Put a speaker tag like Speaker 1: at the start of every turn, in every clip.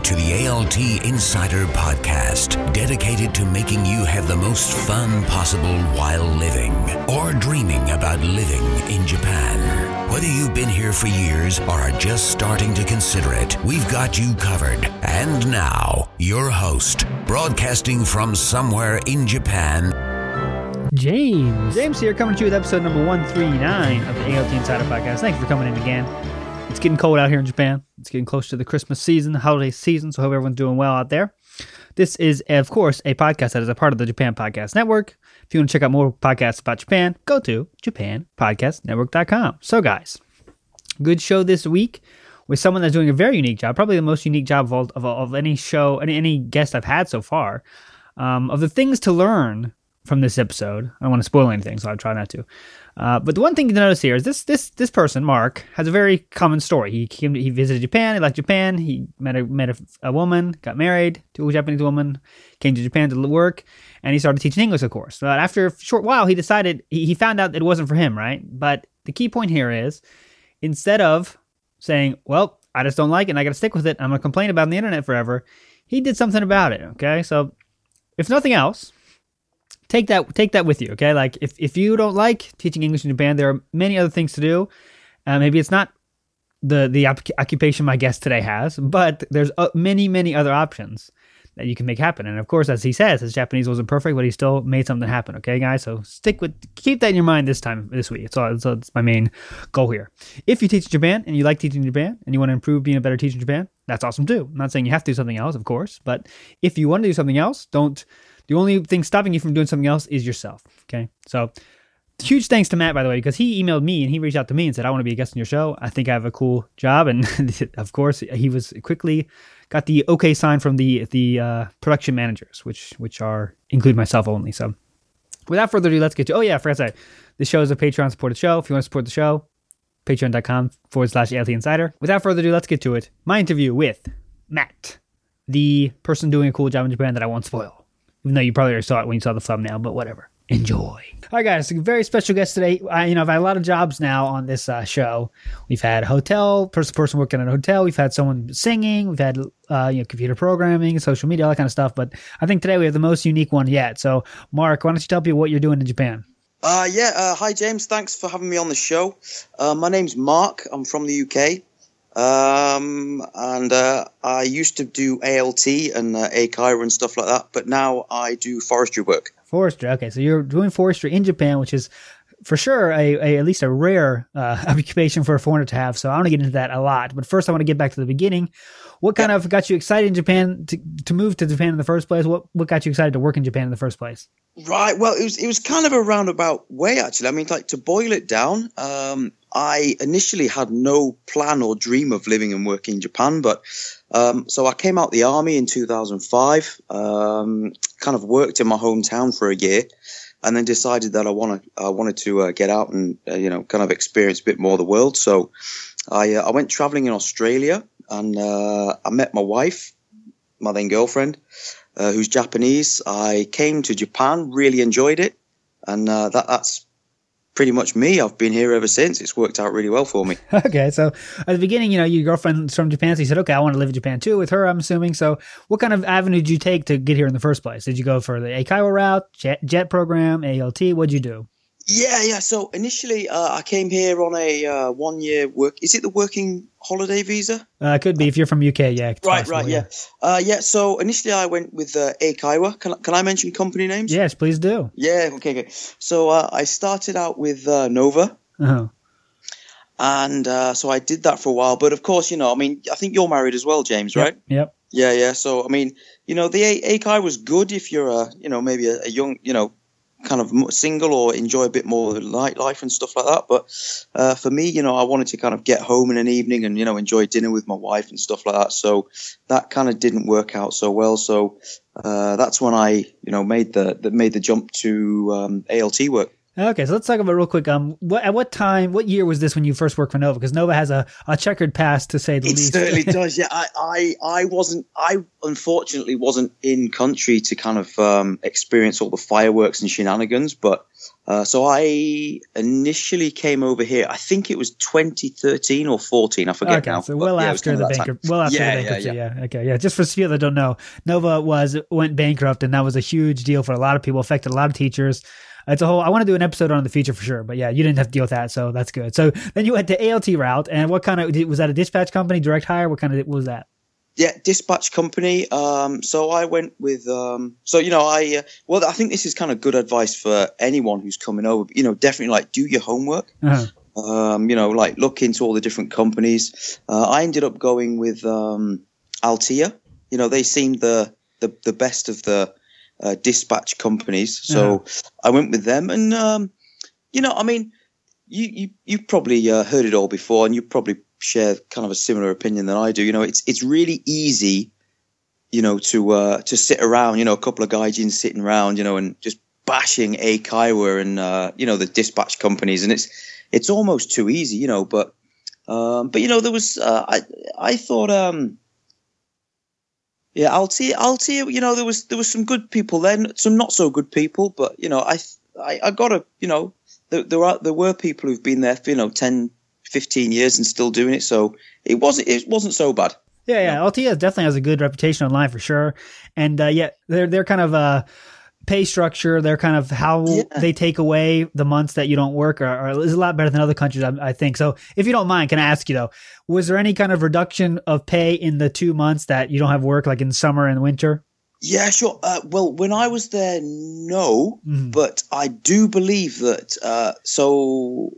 Speaker 1: Welcome to the ALT Insider Podcast, dedicated to making you have the most fun possible while living or dreaming about living in Japan. Whether you've been here for years or are just starting to consider it, we've got you covered. And now, your host, broadcasting from somewhere in Japan,
Speaker 2: James. James here, coming to you with episode number 139 of the ALT Insider Podcast. Thanks for coming in again. It's getting cold out here in Japan. It's getting close to the Christmas season, the holiday season, so I hope everyone's doing well out there. This is, of course, a podcast that is a part of the Japan Podcast Network. If you want to check out more podcasts about Japan, go to japanpodcastnetwork.com. So, guys, good show this week with someone that's doing a very unique job, probably the most unique job of, all, of, of any show, any, any guest I've had so far. Um, of the things to learn from this episode, I don't want to spoil anything, so I'll try not to. Uh, but the one thing to notice here is this this this person, Mark, has a very common story. He came, he visited Japan, he liked Japan, he met a met a, a, woman, got married to a Japanese woman, came to Japan to work, and he started teaching English, of course. But after a short while, he decided he, he found out it wasn't for him, right? But the key point here is instead of saying, "Well, I just don't like it, and I got to stick with it. I'm gonna complain about it on the internet forever," he did something about it. Okay, so if nothing else take that take that with you. Okay, like if if you don't like teaching English in Japan, there are many other things to do. Uh, maybe it's not the the op- occupation my guest today has, but there's uh, many many other options that you can make happen. And of course, as he says, his Japanese wasn't perfect, but he still made something happen. Okay, guys, so stick with keep that in your mind this time this week. So that's, that's my main goal here. If you teach Japan and you like teaching in Japan and you want to improve being a better teacher in Japan, that's awesome too. I'm not saying you have to do something else, of course, but if you want to do something else, don't the only thing stopping you from doing something else is yourself. Okay. So huge thanks to Matt, by the way, because he emailed me and he reached out to me and said, I want to be a guest on your show. I think I have a cool job. And of course, he was quickly got the okay sign from the the uh, production managers, which which are include myself only. So without further ado, let's get to, oh yeah, I forgot to say, this show is a Patreon supported show. If you want to support the show, patreon.com forward slash ALT Insider. Without further ado, let's get to it. My interview with Matt, the person doing a cool job in Japan that I won't spoil. Even though you probably already saw it when you saw the thumbnail, but whatever. Enjoy. All right, guys, very special guest today. I, you know, I've had a lot of jobs now on this uh, show. We've had a hotel person, person working at a hotel. We've had someone singing. We've had uh, you know computer programming, social media, all that kind of stuff. But I think today we have the most unique one yet. So, Mark, why don't you tell people what you're doing in Japan?
Speaker 3: Uh, yeah. Uh, hi, James. Thanks for having me on the show. Uh, my name's Mark. I'm from the UK. Um, and uh, I used to do ALT and uh, Eikaiwa and stuff like that, but now I do forestry work.
Speaker 2: Forestry. Okay, so you're doing forestry in Japan, which is for sure a, a at least a rare uh, occupation for a foreigner to have. So I want to get into that a lot. But first, I want to get back to the beginning. What kind yeah. of got you excited in Japan to, to move to Japan in the first place? What what got you excited to work in Japan in the first place?
Speaker 3: Right. Well, it was it was kind of a roundabout way actually. I mean, like to boil it down, um, I initially had no plan or dream of living and working in Japan, but um, so I came out the army in 2005. Um, kind of worked in my hometown for a year, and then decided that I wanted I wanted to uh, get out and uh, you know kind of experience a bit more of the world. So I uh, I went traveling in Australia, and uh, I met my wife, my then girlfriend, uh, who's Japanese. I came to Japan, really enjoyed it, and uh, that that's pretty much me. I've been here ever since. It's worked out really well for me.
Speaker 2: okay, so at the beginning, you know, your girlfriend's from Japan, so you said, okay, I want to live in Japan too with her. I'm assuming. So, what kind of avenue did you take to get here in the first place? Did you go for the Eikaiwa route, jet, jet program, ALT? What'd you do?
Speaker 3: Yeah, yeah. So initially, uh, I came here on a uh, one-year work. Is it the working holiday visa?
Speaker 2: Uh, could be if you're from UK. Yeah.
Speaker 3: Right, possible, right. Yeah. Yeah. Uh, yeah. So initially, I went with uh. Can can I mention company names?
Speaker 2: Yes, please do.
Speaker 3: Yeah. Okay. Okay. So uh, I started out with uh, Nova. Uh-huh. And uh, so I did that for a while, but of course, you know, I mean, I think you're married as well, James, right?
Speaker 2: Yep. yep.
Speaker 3: Yeah, yeah. So I mean, you know, the Eikaiwa's good if you're a, you know, maybe a, a young, you know, kind of single or enjoy a bit more nightlife and stuff like that. But uh, for me, you know, I wanted to kind of get home in an evening and you know enjoy dinner with my wife and stuff like that. So that kind of didn't work out so well. So uh, that's when I you know made the, made the jump to um, ALT work.
Speaker 2: Okay, so let's talk about real quick. Um, what at what time, what year was this when you first worked for Nova? Because Nova has a, a checkered past to say the
Speaker 3: it
Speaker 2: least.
Speaker 3: It certainly does. Yeah, I, I, I wasn't. I unfortunately wasn't in country to kind of um, experience all the fireworks and shenanigans. But uh, so I initially came over here. I think it was 2013 or 14. I forget
Speaker 2: okay,
Speaker 3: now.
Speaker 2: so well
Speaker 3: But,
Speaker 2: after the
Speaker 3: that
Speaker 2: Well after
Speaker 3: Yeah,
Speaker 2: the
Speaker 3: yeah,
Speaker 2: bankruptcy.
Speaker 3: yeah.
Speaker 2: Yeah, Okay. Yeah. Just for people that don't know, Nova was went bankrupt, and that was a huge deal for a lot of people. Affected a lot of teachers. It's a whole. I want to do an episode on the future for sure. But yeah, you didn't have to deal with that, so that's good. So then you went to ALT route, and what kind of was that? A dispatch company, direct hire? What kind of what was that?
Speaker 3: Yeah, dispatch company. Um, so I went with. Um, so you know, I uh, well, I think this is kind of good advice for anyone who's coming over. You know, definitely like do your homework.
Speaker 2: Uh-huh.
Speaker 3: Um, you know, like look into all the different companies. Uh, I ended up going with um, Altia. You know, they seemed the the, the best of the uh, dispatch companies, so I went with them. And um, you know, I mean, you you you've probably uh, heard it all before, and you probably share kind of a similar opinion than I do. You know, it's it's really easy, you know, to uh, to sit around. You know, a couple of gaijins sitting around, you know, and just bashing Eikaiwa and uh, you know the dispatch companies, and it's it's almost too easy, you know. But um, but you know, there was uh, I I thought um. Yeah, Altia, Altia, you know, there was there was some good people then, some not so good people, but you know, I I, I got to, you know, there, there are there were people who've been there for you know 10, 15 years and still doing it, so it wasn't it wasn't so bad.
Speaker 2: Yeah, yeah. Altia definitely has a good reputation online for sure, and uh, yeah, they're they're kind of uh, pay structure. They're kind of how
Speaker 3: Yeah.
Speaker 2: they take away the months that you don't work, are, are is a lot better than other countries, I, I think. So, if you don't mind, can I ask you though, was there any kind of reduction of pay in the two months that you don't have work, like in summer and winter?
Speaker 3: Yeah, sure. Uh, well, when I was there, no,
Speaker 2: Mhm.
Speaker 3: but I do believe that. Uh, so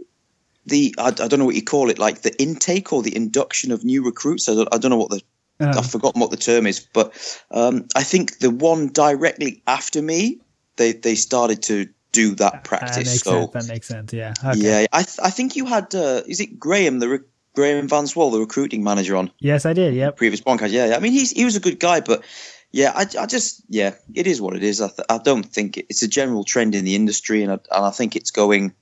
Speaker 3: the I, I don't know what you call it, like the intake or the induction of new recruits. I don't, I don't know what the
Speaker 2: Uh,
Speaker 3: I've forgotten what the term is, but um, I think the one directly after me, they they started to do that
Speaker 2: that
Speaker 3: practice.
Speaker 2: makes
Speaker 3: so
Speaker 2: sense. That makes sense. Yeah. Okay.
Speaker 3: yeah, I th- I think you had uh, is it Graham the re- Graham Van Swell the recruiting manager on
Speaker 2: Yes, I did. Yep.
Speaker 3: previous podcast. Yeah, yeah. I mean he's he was a good guy, but yeah, I, I just yeah, it is what it is. I th- I don't think it, it's a general trend in the industry, and I, and I think it's going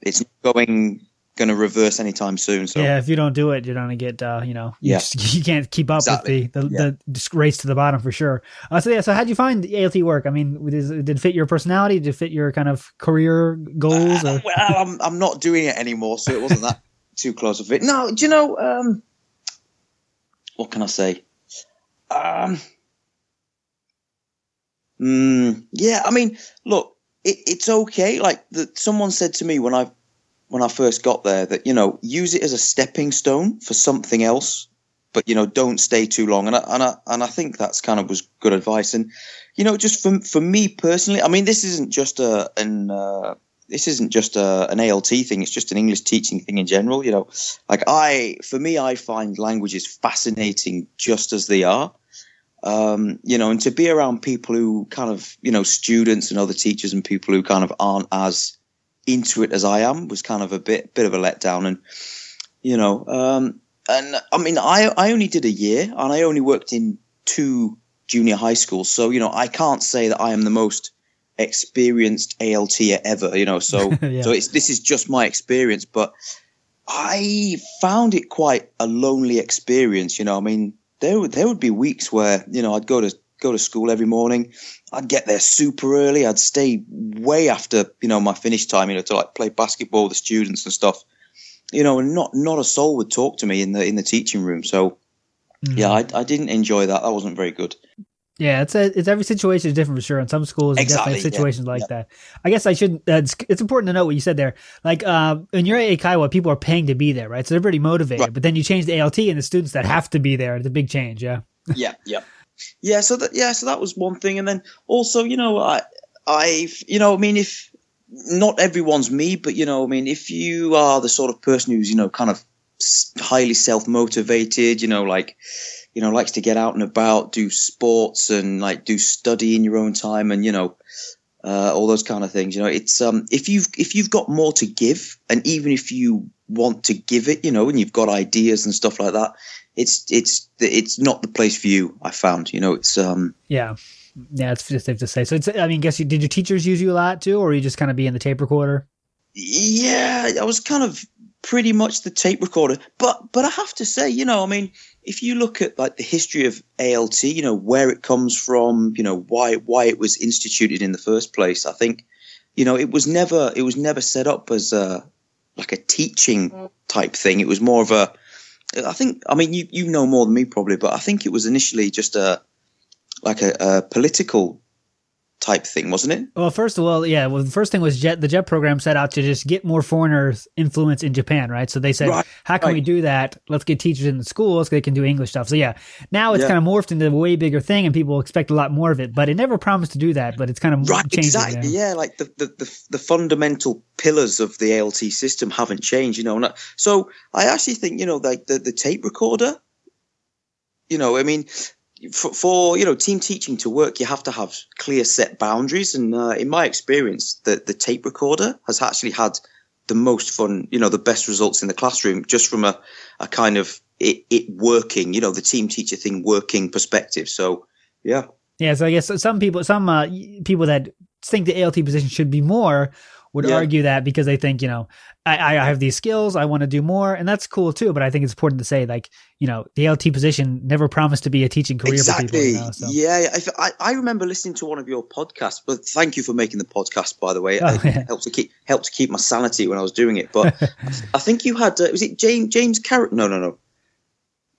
Speaker 3: it's going going to reverse anytime soon. So
Speaker 2: Yeah, if you don't do it, you're gonna get, uh, you know, you,
Speaker 3: Yeah.
Speaker 2: just, you can't keep up
Speaker 3: Exactly.
Speaker 2: with the the,
Speaker 3: Yeah.
Speaker 2: the race to the bottom for sure. Uh, so yeah, so how'd you find the ALT work? I mean, did, did it fit your personality? Did it fit your kind of career goals?
Speaker 3: Uh, well, I'm I'm not doing it anymore, so it wasn't that too close of it. No, do you know? Um, what can I say? Um, mm, yeah, I mean, look, it, it's okay. Like the, someone said to me when I when I first got there that you know use it as a stepping stone for something else, but you know don't stay too long. And I, and I and I think that's kind of was good advice. And you know, just for for me personally, I mean, this isn't just a an uh, this isn't just a, an ALT thing. It's just an English teaching thing in general. You know, like I, for me, I find languages fascinating just as they are. Um, you know, and to be around people who kind of, you know, students and other teachers and people who kind of aren't as into it as I am was kind of a bit, bit of a letdown. And, you know, um, and I mean, I, I only did a year and I only worked in two junior high schools. So, you know, I can't say that I am the most experienced ALT ever, you know, so,
Speaker 2: Yeah.
Speaker 3: so it's, this is just my experience, but I found it quite a lonely experience, you know, I mean, there would, there would be weeks where, you know, I'd go to, go to school every morning. I'd get there super early. I'd stay way after, you know, my finish time, you know, to like play basketball with the students and stuff. You know, and not not a soul would talk to me in the in the teaching room. So
Speaker 2: Mhm.
Speaker 3: yeah, I, I didn't enjoy that. That wasn't very good.
Speaker 2: Yeah, it's a, it's every situation is different for sure. In some schools, there's definitely
Speaker 3: Exactly, yeah,
Speaker 2: situations like
Speaker 3: yeah.
Speaker 2: that. I guess I should. Uh, it's, it's important to note what you said there. Like, uh, when you're at Kaiwa, people are paying to be there, right? So they're pretty motivated.
Speaker 3: Right.
Speaker 2: But then you change the ALT, and the students that have to be there. It's a big change. Yeah.
Speaker 3: yeah, yeah, yeah. So that yeah, so that was one thing, and then also, you know, I, I, you know, I mean, if not everyone's me, but you know, I mean, if you are the sort of person who's you know kind of highly self motivated, you know, like you know likes to get out and about, do sports, and like do study in your own time, and you know. Uh, all those kind of things, you know. It's um, if you've if you've got more to give, and even if you want to give it, you know, and you've got ideas and stuff like that, it's it's it's not the place for you. I found, you know, it's um,
Speaker 2: Yeah. Yeah, it's just safe to say. So it's. I mean, guess you did your teachers use you a lot too, or you just kind of be in the tape recorder?
Speaker 3: Yeah, I was kind of pretty much the tape recorder. But but I have to say, you know, I mean, if you look at like the history of ALT, you know, where it comes from, you know, why why it was instituted in the first place, I think, you know, it was never it was never set up as a like a teaching type thing. It was more of a I think I mean you you know more than me probably, but I think it was initially just a like a, a political type thing, wasn't it?
Speaker 2: Well, first of all, yeah. Well, the first thing was Jet. The Jet program set out to just get more foreigners influence in Japan, right? So they said, right, how can right. we do that? Let's get teachers in the schools so they can do English stuff. So yeah, now it's yeah. kind of morphed into a way bigger thing, and people expect a lot more of it. But it never promised to do that. But it's kind of
Speaker 3: right,
Speaker 2: changed.
Speaker 3: Exactly. Yeah, like the, the the, the fundamental pillars of the ALT system haven't changed. You know, so I actually think you know like the the tape recorder. You know, I mean, for, for, you know team teaching to work, you have to have clear set boundaries. And uh, in my experience, the the tape recorder has actually had the most fun, you know, the best results in the classroom, just from a, a kind of it, it working, you know, the team teacher thing working perspective. So, yeah.
Speaker 2: Yeah, so I guess some people, some uh, people that think the ALT position should be more would yeah. argue that because they think, you know, I, I have these skills, I want to do more, and that's cool too. But I think it's important to say, like, you know, the LT position never promised to be a teaching career
Speaker 3: exactly.
Speaker 2: for people. You know, so.
Speaker 3: Yeah, I, I remember listening to one of your podcasts. But thank you for making the podcast, by the way. Oh, it yeah. helped to keep helped to keep my sanity when I was doing it. But I think you had uh, was it James James Carrot? No, no, no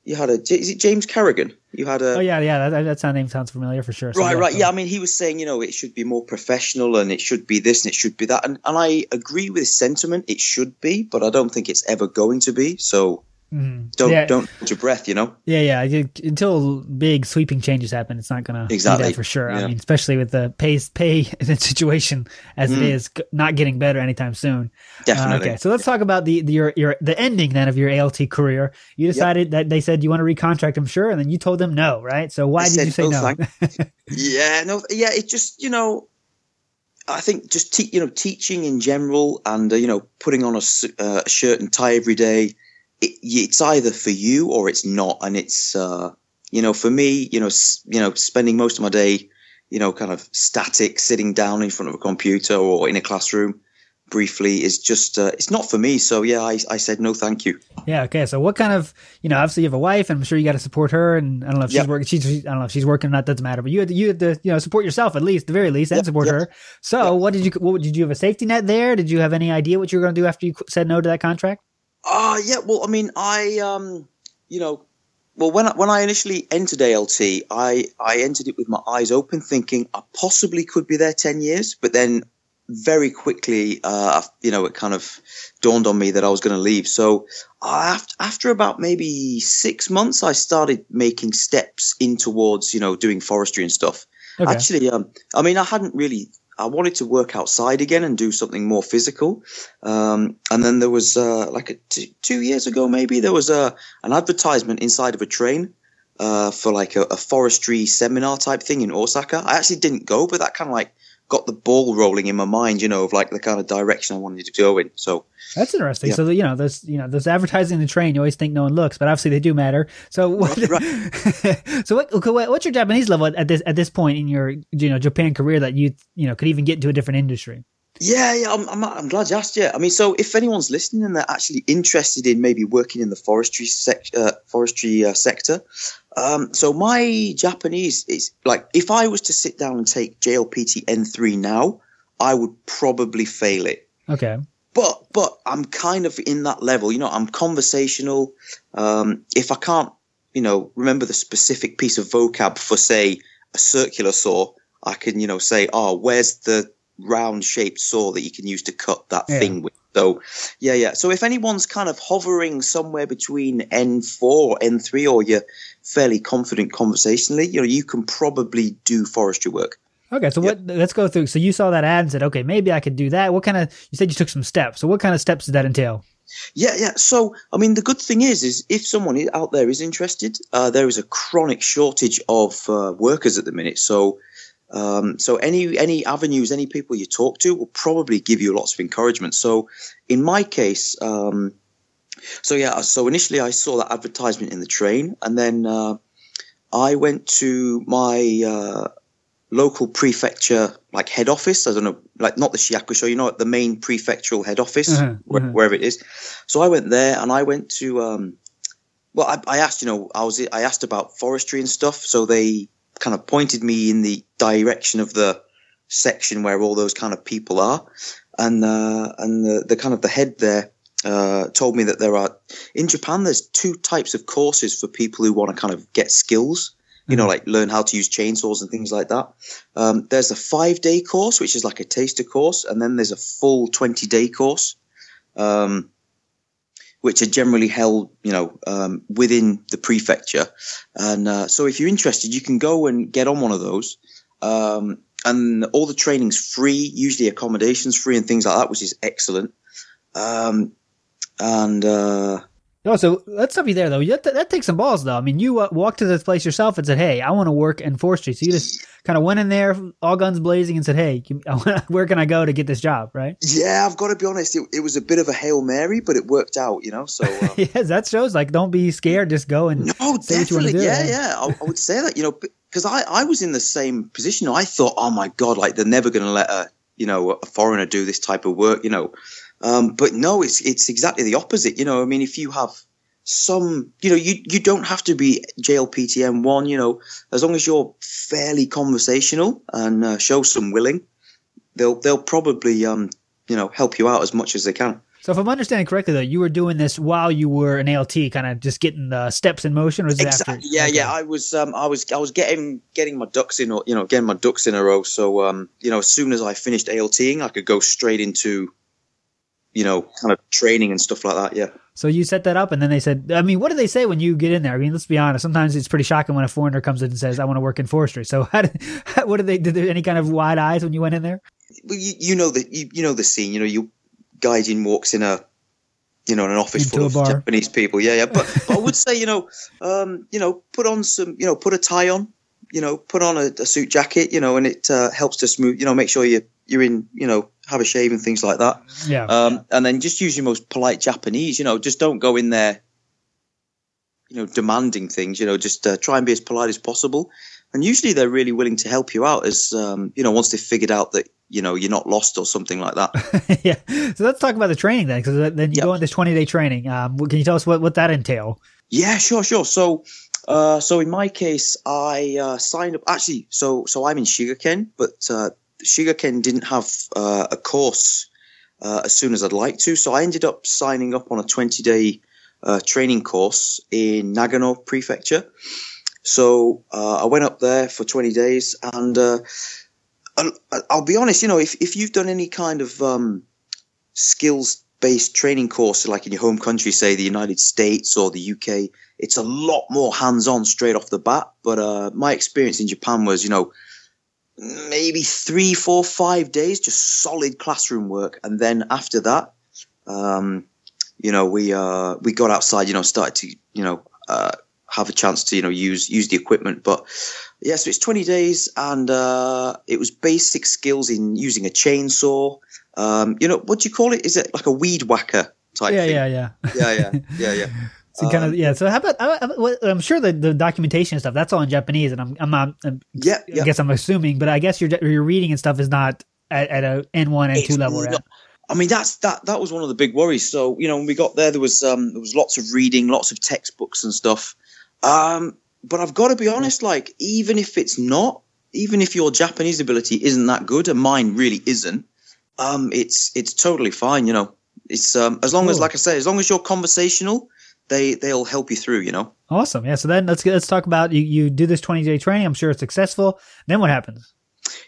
Speaker 3: you had a is it James Carrigan? You had a
Speaker 2: oh yeah yeah that, that sound name sounds familiar for sure.
Speaker 3: So right right yeah I mean he was saying you know it should be more professional and it should be this and it should be that and and I agree with his sentiment it should be but I don't think it's ever going to be so Mm. Don't yeah. don't hold your breath, you know.
Speaker 2: Yeah, yeah. Until big sweeping changes happen, it's not going to exactly for sure. Yeah. I mean, especially with the pay pay situation as mm. it is, not getting better anytime soon.
Speaker 3: Definitely.
Speaker 2: Uh, okay, so let's talk about the, the your your the ending then of your ALT career. You decided yep. that they said you want to recontract, I'm sure, and then you told them no, right? So why I did you say no?
Speaker 3: yeah, no, yeah. It just you know, I think just te- you know teaching in general and uh, you know putting on a, uh, a shirt and tie every day it, it's either for you or it's not. And it's, uh, you know, for me, you know, s- you know, spending most of my day, you know, kind of static, sitting down in front of a computer or in a classroom briefly is just uh, it's not for me so yeah I, I said no thank you
Speaker 2: yeah okay so what kind of you know obviously you have a wife and i'm sure you got to support her and i don't know if she's yep. working she's i don't know if she's working or not doesn't matter but you had to, you had to you know support yourself at least the very least and yep. support yep. her so what did you what did you have a safety net there did you have any idea what you were going to do after you said no to that contract
Speaker 3: Ah, uh, yeah. Well, I mean, I, um, you know, well, when I, when I initially entered ALT, I I entered it with my eyes open, thinking I possibly could be there ten years. But then, very quickly, uh, you know, it kind of dawned on me that I was going to leave. So after after about maybe six months, I started making steps in towards you know doing forestry and stuff. Okay. Actually, um, I mean, I hadn't really I wanted to work outside again and do something more physical. Um, and then there was uh, like a t- two years ago, maybe there was a an advertisement inside of a train uh, for like a, a, forestry seminar type thing in Osaka. I actually didn't go, but that kind of like got the ball rolling in my mind, you know, of like the kind of direction I wanted to go in. So
Speaker 2: that's interesting. Yeah. So you know, there's you know, there's advertising in the train. You always think no one looks, but obviously they do matter. So what? Right. so what? What's your Japanese level at this at this point in your you know Japan career that you you know could even get into a different industry?
Speaker 3: Yeah, yeah, I'm, I'm, I'm, glad you asked. Yeah, I mean, so if anyone's listening and they're actually interested in maybe working in the forestry sec- uh, forestry uh, sector, um, so my Japanese is like if I was to sit down and take JLPT N3 now, I would probably fail it.
Speaker 2: Okay.
Speaker 3: But but I'm kind of in that level. You know, I'm conversational. Um, if I can't, you know, remember the specific piece of vocab for say a circular saw, I can you know say, oh, where's the round shaped saw that you can use to cut that yeah. thing with. So, yeah, yeah. So if anyone's kind of hovering somewhere between N4 or N3, or you're fairly confident conversationally, you know, you can probably do forestry work.
Speaker 2: Okay, so yep. what? Let's go through. So you saw that ad and said, okay, maybe I could do that. What kind of? You said you took some steps. So what kind of steps did that entail?
Speaker 3: Yeah, yeah. So, I mean, the good thing is, is if someone out there is interested, uh, there is a chronic shortage of uh, workers at the minute. So, um, so any any avenues, any people you talk to will probably give you lots of encouragement. So in my case, um, so yeah, so initially I saw that advertisement in the train, and then uh, I went to my uh, local prefecture like head office. I don't know, like not the Shiyakusho, you know, the main prefectural head office,
Speaker 2: Uh-huh,
Speaker 3: where,
Speaker 2: uh-huh.
Speaker 3: wherever it is. So I went there and I went to, um, well, I, I asked, you know, I was, I asked about forestry and stuff. So they kind of pointed me in the direction of the section where all those kind of people are. And, uh, and the, the kind of the head there, uh, told me that there are, in Japan, there's two types of courses for people who want to kind of get skills you know, like learn how to use chainsaws and things like that. Um, there's a five day course, which is like a taster course, and then there's a full 20 day course, um, which are generally held, you know, um, within the prefecture. And uh, so if you're interested, you can go and get on one of those. Um, and all the training's free, usually accommodations free and things like that, which is excellent. Um, and uh,
Speaker 2: Oh, so let's stop you there though. That, that takes some balls though. I mean, you uh, walked to this place yourself and said, "Hey, I want to work in forestry." So you just kind of went in there, all guns blazing, and said, "Hey, can- wanna- where can I go to get this job?" Right?
Speaker 3: yeah, I've got to be honest, it, it was a bit of a hail mary, but it worked out, you know. So um,
Speaker 2: yes, that shows like don't be scared. Just go and
Speaker 3: No,
Speaker 2: say what you wanna
Speaker 3: definitely.
Speaker 2: do,
Speaker 3: yeah,
Speaker 2: yeah.
Speaker 3: yeah. I, I would say that, you know, because I, I was in the same position. I thought, oh my God, like they're never going to let a, you know, a foreigner do this type of work, you know. Um, but no, it's, it's exactly the opposite. You know, I mean, if you have some, you know, you, you don't have to be JLPT N one, you know, as long as you're fairly conversational and uh, show some willing, they'll, they'll probably, um, you know, help you out as much as they can.
Speaker 2: So if I'm understanding correctly, though, you were doing this while you were an ALT, kind of just getting the steps in motion, or was
Speaker 3: Exactly.
Speaker 2: after?
Speaker 3: Yeah,
Speaker 2: Okay.
Speaker 3: yeah. I was, um, I was, I was getting getting my ducks in, or you know, getting my ducks in a row. So, um, you know, as soon as I finished ALTing, I could go straight into, you know, kind of training and stuff like that. Yeah.
Speaker 2: So you set that up, and then they said, I mean, what do they say when you get in there? I mean, let's be honest. Sometimes it's pretty shocking when a foreigner comes in and says, "I want to work in forestry." So, how did, what did they? Did there any kind of wide eyes when you went in there?
Speaker 3: Well, you, you know the you, you know the scene. You know, you Gaijin walks in a, you know, in an office
Speaker 2: Into
Speaker 3: full of. Japanese people. Yeah, yeah. But, but I would say, you know, um, you know, put on some, you know, put a tie on, you know, put on a, a suit jacket, you know, and it uh, helps to smooth, you know, make sure you you're in, you know, have a shave and things like that.
Speaker 2: Yeah.
Speaker 3: Um, and then just use your most polite Japanese. You know, just don't go in there, you know, demanding things. You know, just uh, try and be as polite as possible. And usually they're really willing to help you out as um, you know once they've figured out that you know you're not lost or something like that.
Speaker 2: yeah. So let's talk about the training then, because then you
Speaker 3: Yep.
Speaker 2: go on this 20 day training. Um, can you tell us what, what that entail?
Speaker 3: yeah, sure, sure. So. Uh, so in my case, I uh, signed up. Actually, so so I'm in Shigaken, but uh, Shigaken didn't have uh, a course uh, as soon as I'd like to. So I ended up signing up on a 20 day uh, training course in Nagano Prefecture. So uh, I went up there for 20 days, and uh, I'll, I'll be honest, you know, if, if you've done any kind of um, skills based training course, like in your home country, say the United States or the UK, it's a lot more hands on straight off the bat. But uh, my experience in Japan was, you know, maybe three, four, five days, just solid classroom work, and then after that, um, you know, we uh, we got outside, you know, started to, you know, uh, have a chance to, you know, use use the equipment. But yeah, so it's twenty days, and uh, it was basic skills in using a chainsaw. Um, you know, what do you call it? Is it like a weed whacker type
Speaker 2: Yeah,
Speaker 3: thing?
Speaker 2: yeah, yeah.
Speaker 3: yeah, yeah, yeah, yeah.
Speaker 2: So kind of
Speaker 3: Um,
Speaker 2: yeah. So how about I, I- what- I'm sure the, the documentation and stuff that's all in Japanese, and I'm I'm not. I'm,
Speaker 3: Yeah,
Speaker 2: I guess I'm assuming, but I guess your your reading and stuff is not at, at a N one and two level. Right?
Speaker 3: not- I mean, that's that. That was one of the big worries. So you know, when we got there, there was um, there was lots of reading, lots of textbooks and stuff. Um, but I've got to be honest, like even if it's not, even if your Japanese ability isn't that good, and mine really isn't, um, it's it's totally fine. You know, it's um, as long as, like I say, as long as you're conversational, they they'll help you through. You know.
Speaker 2: Awesome. Yeah. So then let's let's talk about you. You do this 20 day training. I'm sure it's successful. Then what happens?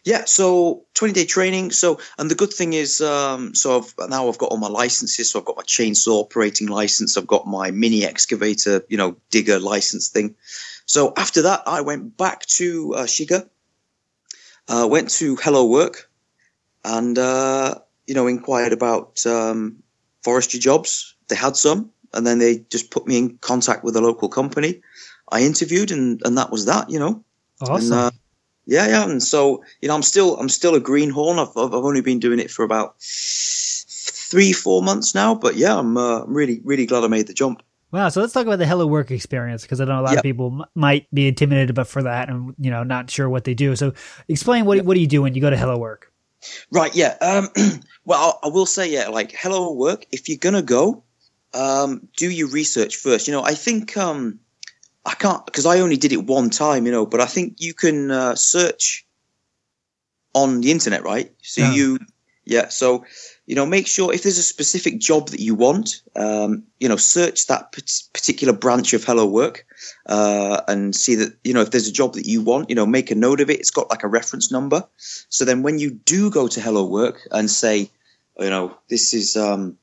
Speaker 3: Yeah, so 20 day training. So, and the good thing is, um, so I've, now I've got all my licenses. So I've got my chainsaw operating license. I've got my mini excavator, you know, digger license thing. So after that, I went back to uh, Shiga, uh, went to Hello Work, and uh, you know inquired about um, forestry jobs. They had some, and then they just put me in contact with a local company. I interviewed, and and that was that. You know.
Speaker 2: Awesome.
Speaker 3: And, uh, yeah, yeah, and so you know, I'm still I'm still a greenhorn. I've I've only been doing it for about three four months now, but yeah, I'm uh, I'm really really glad I made the jump.
Speaker 2: Wow. So let's talk about the Hello Work experience because I know a lot yep. of people m- might be intimidated about for that and you know not sure what they do. So explain what yep. what do you do when you go to Hello Work?
Speaker 3: Right. Yeah. Um, well, I will say yeah. Like Hello Work, if you're gonna go, um, do your research first. You know, I think um, I can't because I only did it one time. You know, but I think you can uh, search on the internet, right? So yeah. you, yeah. So you know, make sure if there's a specific job that you want, um, you know, search that particular branch of Hello Work uh, and see that, you know, if there's a job that you want, you know, make a note of it. It's got like a reference number. So then when you do go to Hello Work and say, you know, this is, um,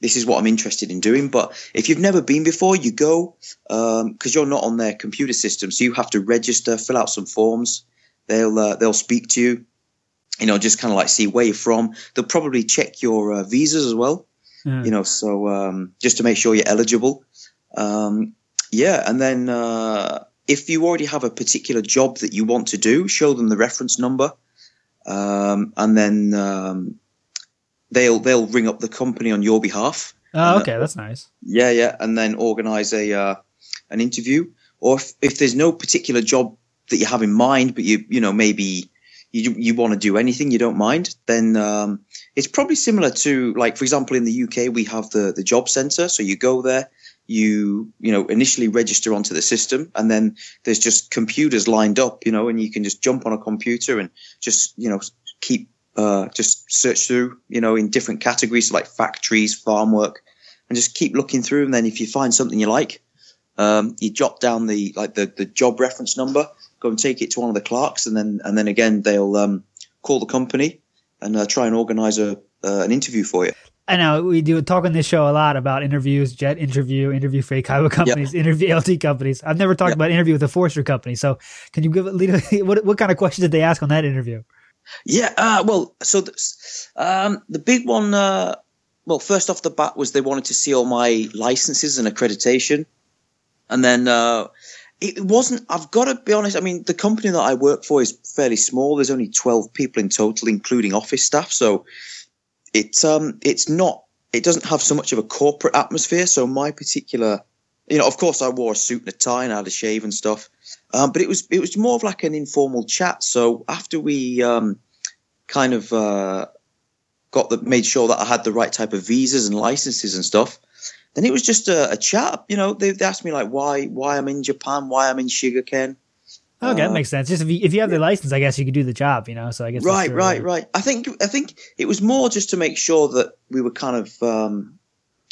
Speaker 3: this is what I'm interested in doing. But if you've never been before, you go because um, you're not on their computer system, so you have to register, fill out some forms. They'll uh, they'll speak to you you know, just kind of like see where you're from. They'll probably check your uh, visas as well, you know, so um, just to make sure you're eligible. Um, yeah, and then uh, if you already have a particular job that you want to do, show them the reference number, um, and then um, they'll they'll ring up the company on your behalf.
Speaker 2: Oh, okay, that's nice.
Speaker 3: Yeah, yeah, and then organize a uh, an interview. Or if, if there's no particular job that you have in mind, but you you know maybe you you want to do anything, you don't mind, then um, it's probably similar to like for example in the UK we have the the job centre, so you go there, you you know initially register onto the system, and then there's just computers lined up, you know, and you can just jump on a computer and just you know keep uh, just search through, you know, in different categories like factories, farm work, and just keep looking through, and then if you find something you like, um, you jot down the like the the job reference number go and take it to one of the clerks, and then and then again they'll um, call the company and uh, try and organise a uh, an interview for you.
Speaker 2: I know we do talk on this show a lot about interviews, jet interview, interview for Kaiwa companies, yep. interview LT companies. I've never talked yep. about interview with a Forester company. So can you give lead, what what kind of questions did they ask on that interview?
Speaker 3: Yeah, uh, well, so the, um, the big one, uh, well, first off the bat was they wanted to see all my licenses and accreditation, and then uh, it wasn't. I've got to be honest. I mean, the company that I work for is fairly small. There's only twelve people in total, including office staff. So it's um, it's not. It doesn't have so much of a corporate atmosphere. So my particular, you know, of course, I wore a suit and a tie and I had a shave and stuff. Um, but it was it was more of like an informal chat. So after we um, kind of uh, got the made sure that I had the right type of visas and licenses and stuff then it was just a, a chat. You know, they, they, asked me like why why I'm in Japan, why I'm in Shigaken.
Speaker 2: Okay, uh, that makes sense. Just if you, if you have the license, I guess you could do the job. You know, so I guess
Speaker 3: right, right, right. I think I think it was more just to make sure that we were kind of um,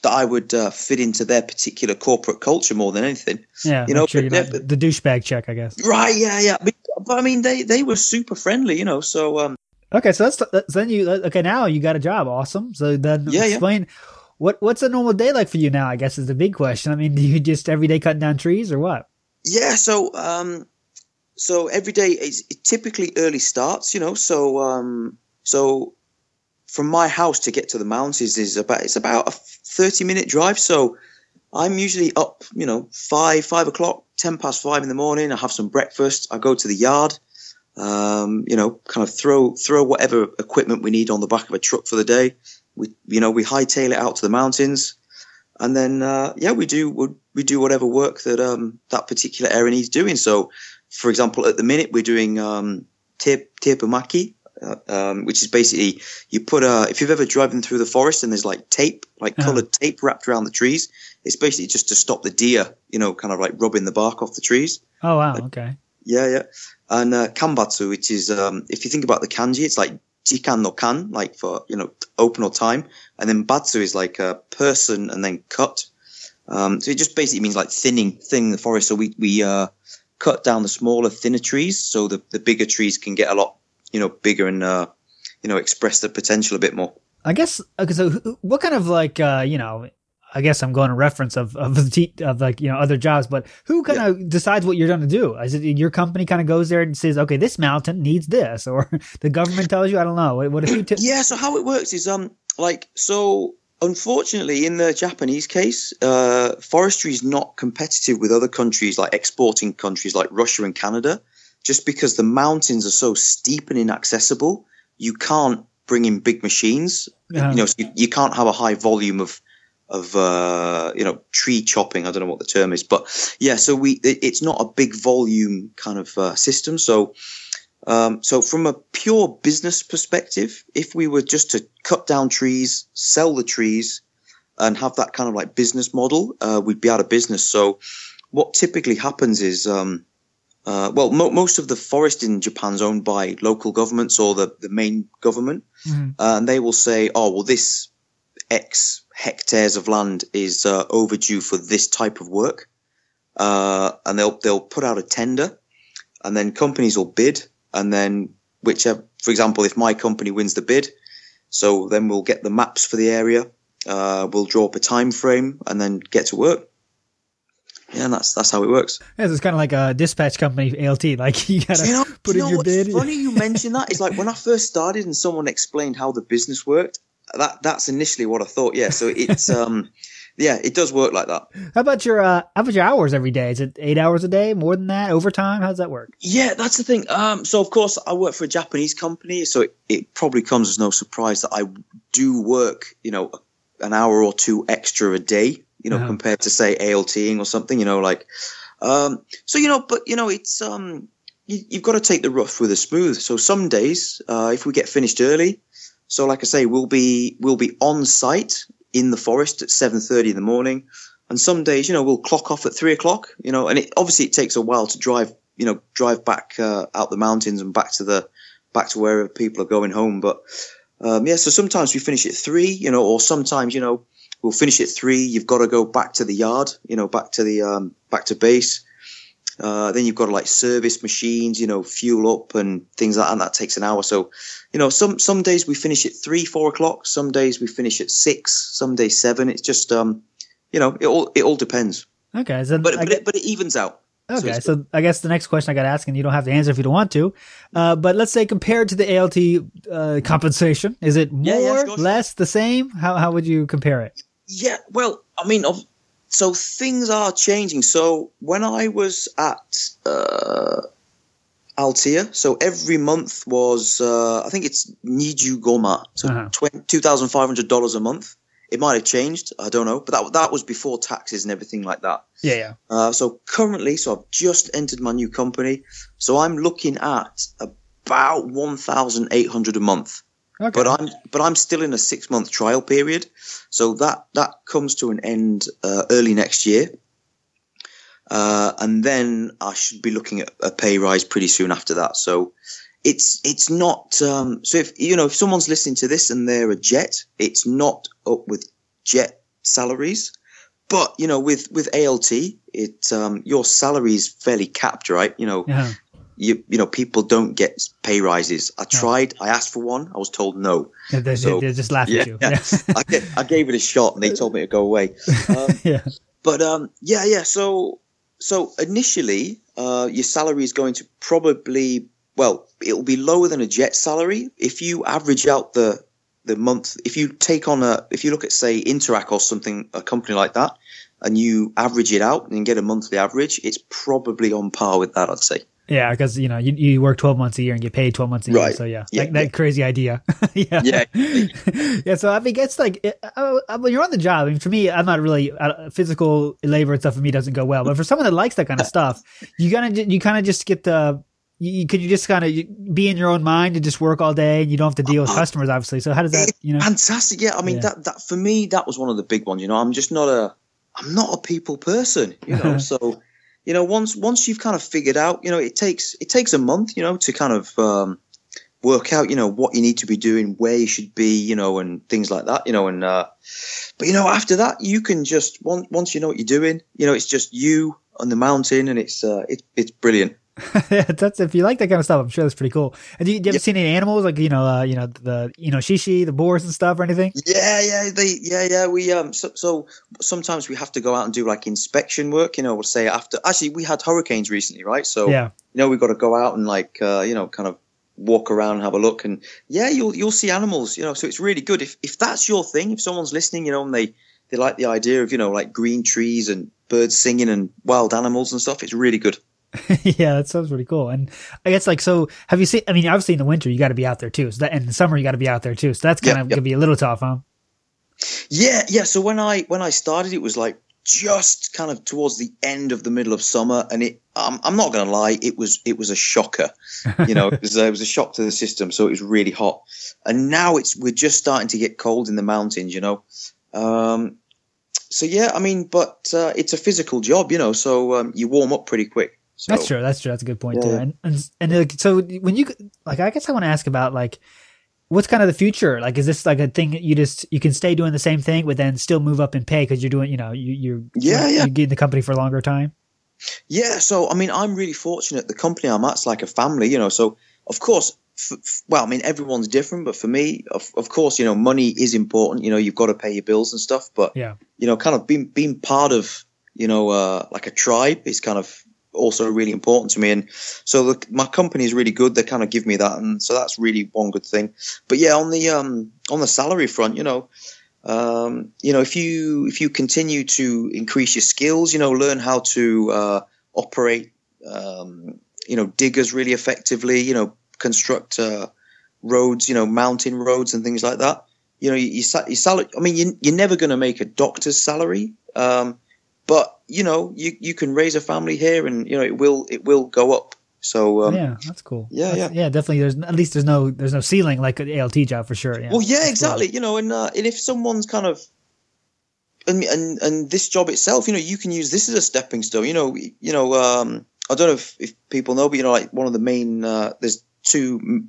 Speaker 3: that I would uh, fit into their particular corporate culture more than anything.
Speaker 2: Yeah, you know, sure the, the douchebag check, I guess.
Speaker 3: Right? Yeah, yeah. But, but, I mean, they they were super friendly. You know, so um,
Speaker 2: okay. So that's, that's then you okay. Now you got a job. Awesome. So then yeah, explain. Yeah what what's a normal day like for you now? I guess is the big question. I mean, do you just every day cutting down trees or what?
Speaker 3: Yeah, so um, so every day is typically early starts. You know, so um, so from my house to get to the mountains is about it's about a thirty minute drive. So I'm usually up, you know, five five o'clock, ten past five in the morning. I have some breakfast. I go to the yard. Um, you know, kind of throw throw whatever equipment we need on the back of a truck for the day we you know we hightail it out to the mountains, and then uh, yeah we do we do whatever work that um, that particular area needs doing. So, for example, at the minute we're doing um, tepumaki, uh, um, which is basically you put a if you've ever driven through the forest and there's like tape like uh-huh. colored tape wrapped around the trees it's basically just to stop the deer you know kind of like rubbing the bark off the trees.
Speaker 2: Oh wow. Okay.
Speaker 3: yeah yeah. And uh, kanbatsu which is um, if you think about the kanji it's like jikan no kan, like for, you know, open or time. And then batsu is like a person and then cut. Um, so it just basically means like thinning, thinning the forest. So we, we, uh, cut down the smaller, thinner trees so the, the bigger trees can get a lot, you know, bigger and, uh, you know, express their potential a bit more.
Speaker 2: I guess, okay, so what kind of like, uh, you know, I guess I'm going to reference of of, of like you know other jobs, but who kind of yeah. decides what you're going to do? Is it your company kind of goes there and says, okay, this mountain needs this, or the government tells you? I don't know. What if you? T-
Speaker 3: yeah. So how it works is um like so. Unfortunately, in the Japanese case, uh, forestry is not competitive with other countries like exporting countries like Russia and Canada, just because the mountains are so steep and inaccessible. You can't bring in big machines. Yeah. You know, so you, you can't have a high volume of of uh, you know tree chopping. I don't know what the term is, but yeah. So we it, it's not a big volume kind of uh, system. So um, so from a pure business perspective, if we were just to cut down trees, sell the trees, and have that kind of like business model, uh, we'd be out of business. So what typically happens is, um, uh, well, mo- most of the forest in Japan is owned by local governments or the, the main government, mm-hmm. uh, and they will say, "Oh, well, this X hectares of land is uh, overdue for this type of work," uh, and they'll they'll put out a tender, and then companies will bid, and then whichever, for example, if my company wins the bid, so then we'll get the maps for the area, uh, we'll draw up a time frame, and then get to work. Yeah, and that's that's how it works.
Speaker 2: Yeah, it's kind of like a dispatch company ALT. Like you gotta you know, put
Speaker 3: you in
Speaker 2: your bid.
Speaker 3: Funny you mention that. It's like when I first started and someone explained how the business worked. That that's initially what I thought. Yeah, so it's um yeah, it does work like that.
Speaker 2: How about your uh, how about your hours every day? Is it eight hours a day, more than that, overtime? How does that work?
Speaker 3: Yeah, that's the thing. Um, so of course I work for a Japanese company, so it, it probably comes as no surprise that I do work, you know, an hour or two extra a day, you know, uh-huh. compared to say ALTing or something, you know, like. Um, so you know, but you know, it's um, you, have got to take the rough with the smooth. So some days, uh, if we get finished early, so like I say, we'll be we'll be on site in the forest at 7.30 in the morning. And some days, you know, we'll clock off at three o'clock, you know, and it, obviously it takes a while to drive, you know, drive back uh, out the mountains and back to the, back to wherever people are going home. But, um, yeah, so sometimes we finish at three, you know, or sometimes, you know, we'll finish at three. You've got to go back to the yard, you know, back to the, um, back to base. Uh, then you've got to like service machines, you know, fuel up and things like that. And that takes an hour. So, you know, some, some days we finish at three, four o'clock. Some days we finish at six, some days seven. It's just, um, you know, it all, it all depends.
Speaker 2: Okay. So
Speaker 3: but, but, it, but it evens out.
Speaker 2: Okay, so, so, I guess the next question I got to ask, and you don't have to answer if you don't want to, uh, but let's say compared to the ALT uh, compensation, is it more, yeah, yeah, less, the same? How how would you compare it?
Speaker 3: Yeah, well, I mean, so things are changing. So when I was at uh, Altia, so every month was uh, I think it's Niju Goma, so uh-huh. two thousand five hundred dollars a month. It might have changed, I don't know, but that that was before taxes and everything like that.
Speaker 2: Yeah, yeah.
Speaker 3: Uh, so currently, so I've just entered my new company, so I'm looking at about one thousand eight hundred a month. Okay. But I'm but I'm still in a six month trial period, so that that comes to an end uh, early next year, uh, and then I should be looking at a pay rise pretty soon after that. So it's it's not um, so if you know if someone's listening to this and they're a jet, it's not up with jet salaries, but you know with with ALT, it um, your salary is fairly capped, right? You know. Yeah you you know people don't get pay rises. I tried. No. I asked for one. I was told no.
Speaker 2: They, so, they just laugh
Speaker 3: yeah,
Speaker 2: at you.
Speaker 3: Yeah. I, get, I gave it a shot, and they told me to go away. Um, yeah. But um, yeah, yeah. So so initially, uh, your salary is going to probably well, it'll be lower than a jet salary if you average out the the month. If you take on a, if you look at say Interac or something, a company like that, and you average it out and get a monthly average, it's probably on par with that. I'd say.
Speaker 2: Yeah, because you know you, you work twelve months a year and get paid twelve months a year. So yeah, yeah, that, that crazy idea.
Speaker 3: yeah, yeah,
Speaker 2: yeah. So I think it's like it, uh, uh, when you're on the job. I mean, for me, I'm not really uh, physical labor and stuff. For me, doesn't go well. But for someone that likes that kind of stuff, you gotta you kind of just get the. You, could you just kind of be in your own mind and just work all day, and you don't have to deal with uh, customers, obviously. So how does that, you know?
Speaker 3: Fantastic, yeah. I mean, yeah. that that for me, that was one of the big ones. You know, I'm just not a, I'm not a people person. You know, so you know, once once you've kind of figured out, you know, it takes it takes a month, you know, to kind of um, work out, you know, what you need to be doing, where you should be, you know, and things like that, you know, and uh, but you know, after that, you can just once once you know what you're doing, you know, it's just you on the mountain, and it's uh, it's it's brilliant.
Speaker 2: that's if you like that kind of stuff, I'm sure that's pretty cool. And do you, you ever seen any animals like you know, uh, you know the you know shishi, the boars and stuff or anything?
Speaker 3: Yeah, yeah, they, yeah, yeah. We um, so, so sometimes we have to go out and do like inspection work. You know, we'll say after. Actually, we had hurricanes recently, right? So yeah, you know, we've got to go out and like uh, you know, kind of walk around and have a look, and yeah, you'll you'll see animals. You know, so it's really good if if that's your thing. If someone's listening, you know, and they they like the idea of you know like green trees and birds singing and wild animals and stuff, it's really good.
Speaker 2: yeah, that sounds pretty cool. And I guess like so, have you seen? I mean, obviously in the winter you got to be out there too. So that in the summer you got to be out there too. So that's kind of yep. gonna be a little tough, huh?
Speaker 3: Yeah, yeah. So when I when I started, it was like just kind of towards the end of the middle of summer, and it. Um, I'm not going to lie, it was it was a shocker. You know, it was uh, it was a shock to the system. So it was really hot, and now it's we're just starting to get cold in the mountains. You know, um, so yeah, I mean, but uh, it's a physical job, you know, so um, you warm up pretty quick. So,
Speaker 2: that's true. That's true. That's a good point yeah. too. And and, and like, so when you like, I guess I want to ask about like what's kind of the future? Like, is this like a thing you just you can stay doing the same thing, but then still move up in pay because you're doing, you know, you, you're
Speaker 3: yeah,
Speaker 2: you're,
Speaker 3: yeah,
Speaker 2: you're getting the company for a longer time.
Speaker 3: Yeah. So I mean, I'm really fortunate. The company I'm at's like a family, you know. So of course, f- f- well, I mean, everyone's different, but for me, of, of course, you know, money is important. You know, you've got to pay your bills and stuff. But
Speaker 2: yeah,
Speaker 3: you know, kind of being being part of you know uh, like a tribe is kind of also really important to me. And so the, my company is really good. They kind of give me that, and so that's really one good thing. But yeah, on the um, on the salary front, you know, um, you know, if you if you continue to increase your skills, you know, learn how to uh, operate, um, you know, diggers really effectively, you know, construct uh, roads, you know, mountain roads and things like that. You know, you, you, you salary. I mean, you, you're never going to make a doctor's salary. Um, but you know, you you can raise a family here, and you know it will it will go up. So um,
Speaker 2: yeah, that's cool.
Speaker 3: Yeah,
Speaker 2: that's,
Speaker 3: yeah,
Speaker 2: yeah. Definitely. There's at least there's no there's no ceiling like an ALT job for sure. Yeah.
Speaker 3: Well, yeah, exactly. Cool. You know, and uh, and if someone's kind of and, and and this job itself, you know, you can use this as a stepping stone. You know, you know, um, I don't know if, if people know, but you know, like one of the main uh, there's two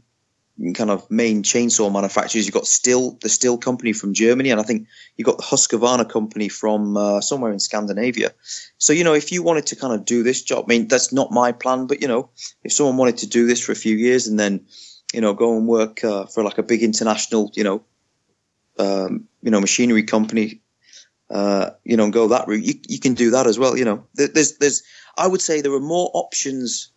Speaker 3: kind of main chainsaw manufacturers. You've got Stihl, the Stihl company from Germany, and I think you've got the Husqvarna company from uh, somewhere in Scandinavia. So, you know, if you wanted to kind of do this job, I mean, that's not my plan, but, you know, if someone wanted to do this for a few years and then, you know, go and work uh, for like a big international, you know, um, you know, machinery company, uh, you know, and go that route, you, you can do that as well. You know, there's, there's, I would say there are more options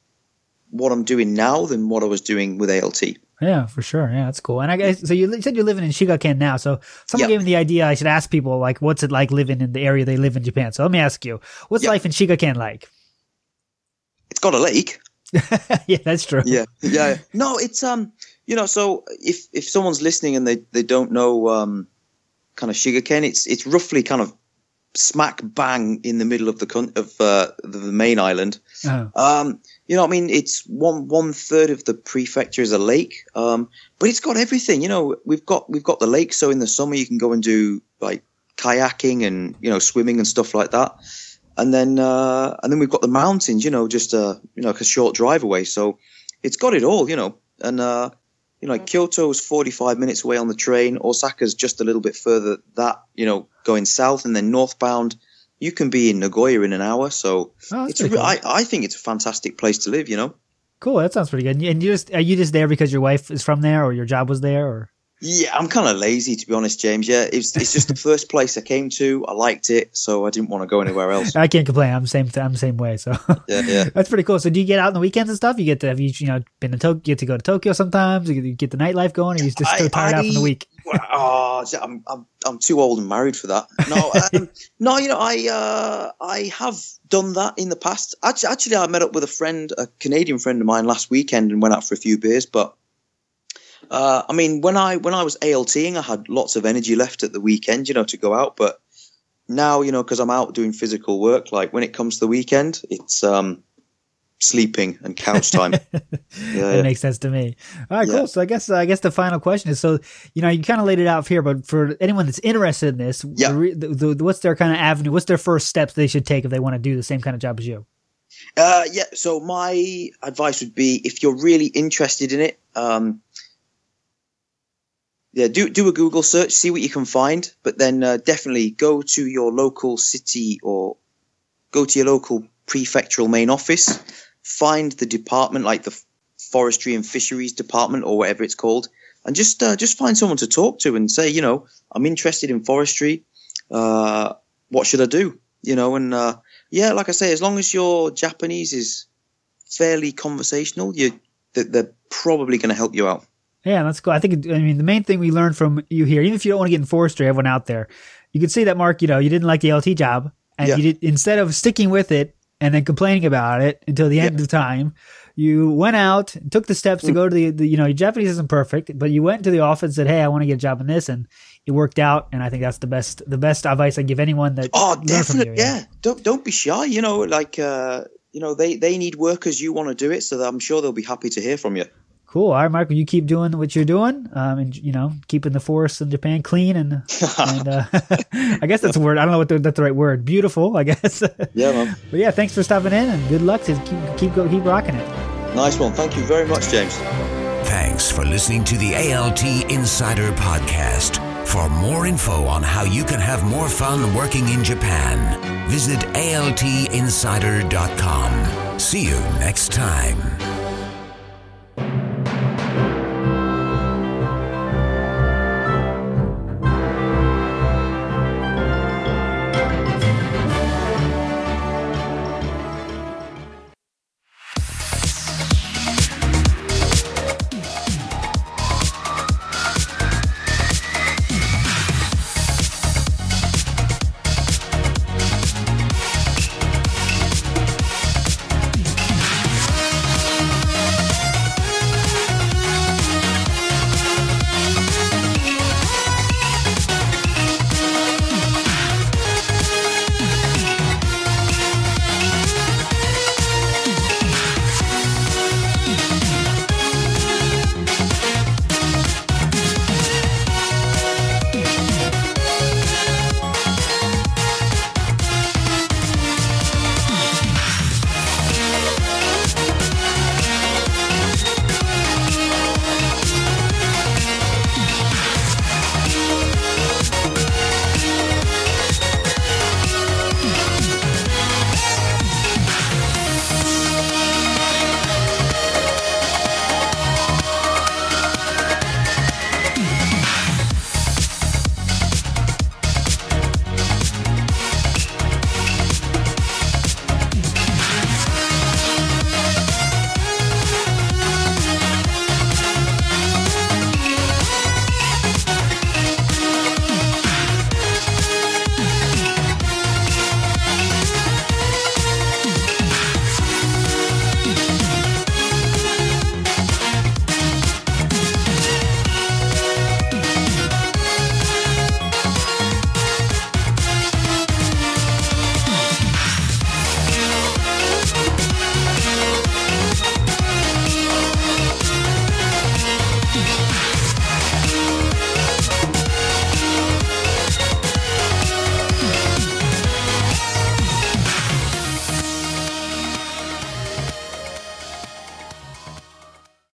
Speaker 3: what I'm doing now than what I was doing with ALT.
Speaker 2: Yeah, for sure. Yeah, that's cool. And I guess so. You said you're living in Shigaken now. So someone yep. gave me the idea I should ask people like, what's it like living in the area they live in Japan? So let me ask you, what's yep. life in Shigaken like?
Speaker 3: It's got a lake.
Speaker 2: yeah, that's true.
Speaker 3: Yeah, yeah. No, it's um, you know, so if if someone's listening and they they don't know um, kind of Shigaken, it's it's roughly kind of smack bang in the middle of the con- of uh, the main island. Uh-huh. Um, you know, I mean, it's one one third of the prefecture is a lake, um, but it's got everything. You know, we've got we've got the lake, so in the summer you can go and do like kayaking and you know swimming and stuff like that. And then uh, and then we've got the mountains. You know, just a you know like a short drive away. So it's got it all. You know, and uh, you know, like Kyoto is 45 minutes away on the train. Osaka's just a little bit further that, you know, going south and then northbound. You can be in Nagoya in an hour. So oh, it's a, cool. I, I think it's a fantastic place to live, you know?
Speaker 2: Cool. That sounds pretty good. And you just, are you just there because your wife is from there or your job was there or?
Speaker 3: Yeah, I'm kind of lazy to be honest, James. Yeah, it's it's just the first place I came to. I liked it, so I didn't want to go anywhere else.
Speaker 2: I can't complain. I'm the same. I'm the same way. So
Speaker 3: yeah, yeah,
Speaker 2: that's pretty cool. So do you get out on the weekends and stuff? You get to have you you know been to Tokyo? Get to go to Tokyo sometimes. You get the nightlife going, or you just I, so tired I, out from the week?
Speaker 3: Oh, I'm, I'm I'm too old and married for that. No, um, no, you know I uh, I have done that in the past. Actually, actually, I met up with a friend, a Canadian friend of mine, last weekend and went out for a few beers, but uh, I mean, when I when I was ALTing, I had lots of energy left at the weekend, you know, to go out. But now, you know, because I'm out doing physical work, like when it comes to the weekend, it's um, sleeping and couch time. yeah,
Speaker 2: that yeah. makes sense to me. All right, yeah. cool. So I guess I guess the final question is: so you know, you kind of laid it out here, but for anyone that's interested in this,
Speaker 3: yeah.
Speaker 2: The, the, what's their kind of avenue? What's their first steps they should take if they want to do the same kind of job as you?
Speaker 3: Uh, yeah. So my advice would be, if you're really interested in it, um, yeah, do do a Google search, see what you can find, but then uh, definitely go to your local city or go to your local prefectural main office, find the department like the forestry and fisheries department or whatever it's called, and just uh, just find someone to talk to and say, you know, I'm interested in forestry. Uh, what should I do? You know, and uh, yeah, like I say, as long as your Japanese is fairly conversational, you they're probably going to help you out.
Speaker 2: Yeah, that's cool. I think, I mean, the main thing we learned from you here, even if you don't want to get in forestry, everyone out there, you can see that, Mark, you know, you didn't like the LT job. And yeah. you did, instead of sticking with it and then complaining about it until the end yeah. of time, you went out, took the steps to go to the, the, you know, your Japanese isn't perfect, but you went to the office and said, "Hey, I want to get a job in this," and it worked out. And I think that's the best, the best advice I give anyone that.
Speaker 3: Oh, definitely, yeah. yeah. Don't don't be shy. You know, like uh, you know, they they need workers. You want to do it, so I'm sure they'll be happy to hear from you.
Speaker 2: Cool. All right, Michael, you keep doing what you're doing, um, and you know, keeping the forests in Japan clean and, and uh, I guess that's a word. I don't know what the, that's the right word. Beautiful, I guess.
Speaker 3: Yeah, man.
Speaker 2: But yeah, thanks for stopping in, and good luck to keep keep go, keep rocking it.
Speaker 3: Nice one. Thank you very much, James.
Speaker 1: Thanks for listening to the ALT Insider Podcast. For more info on how you can have more fun working in Japan, visit altinsider.com. See you next time.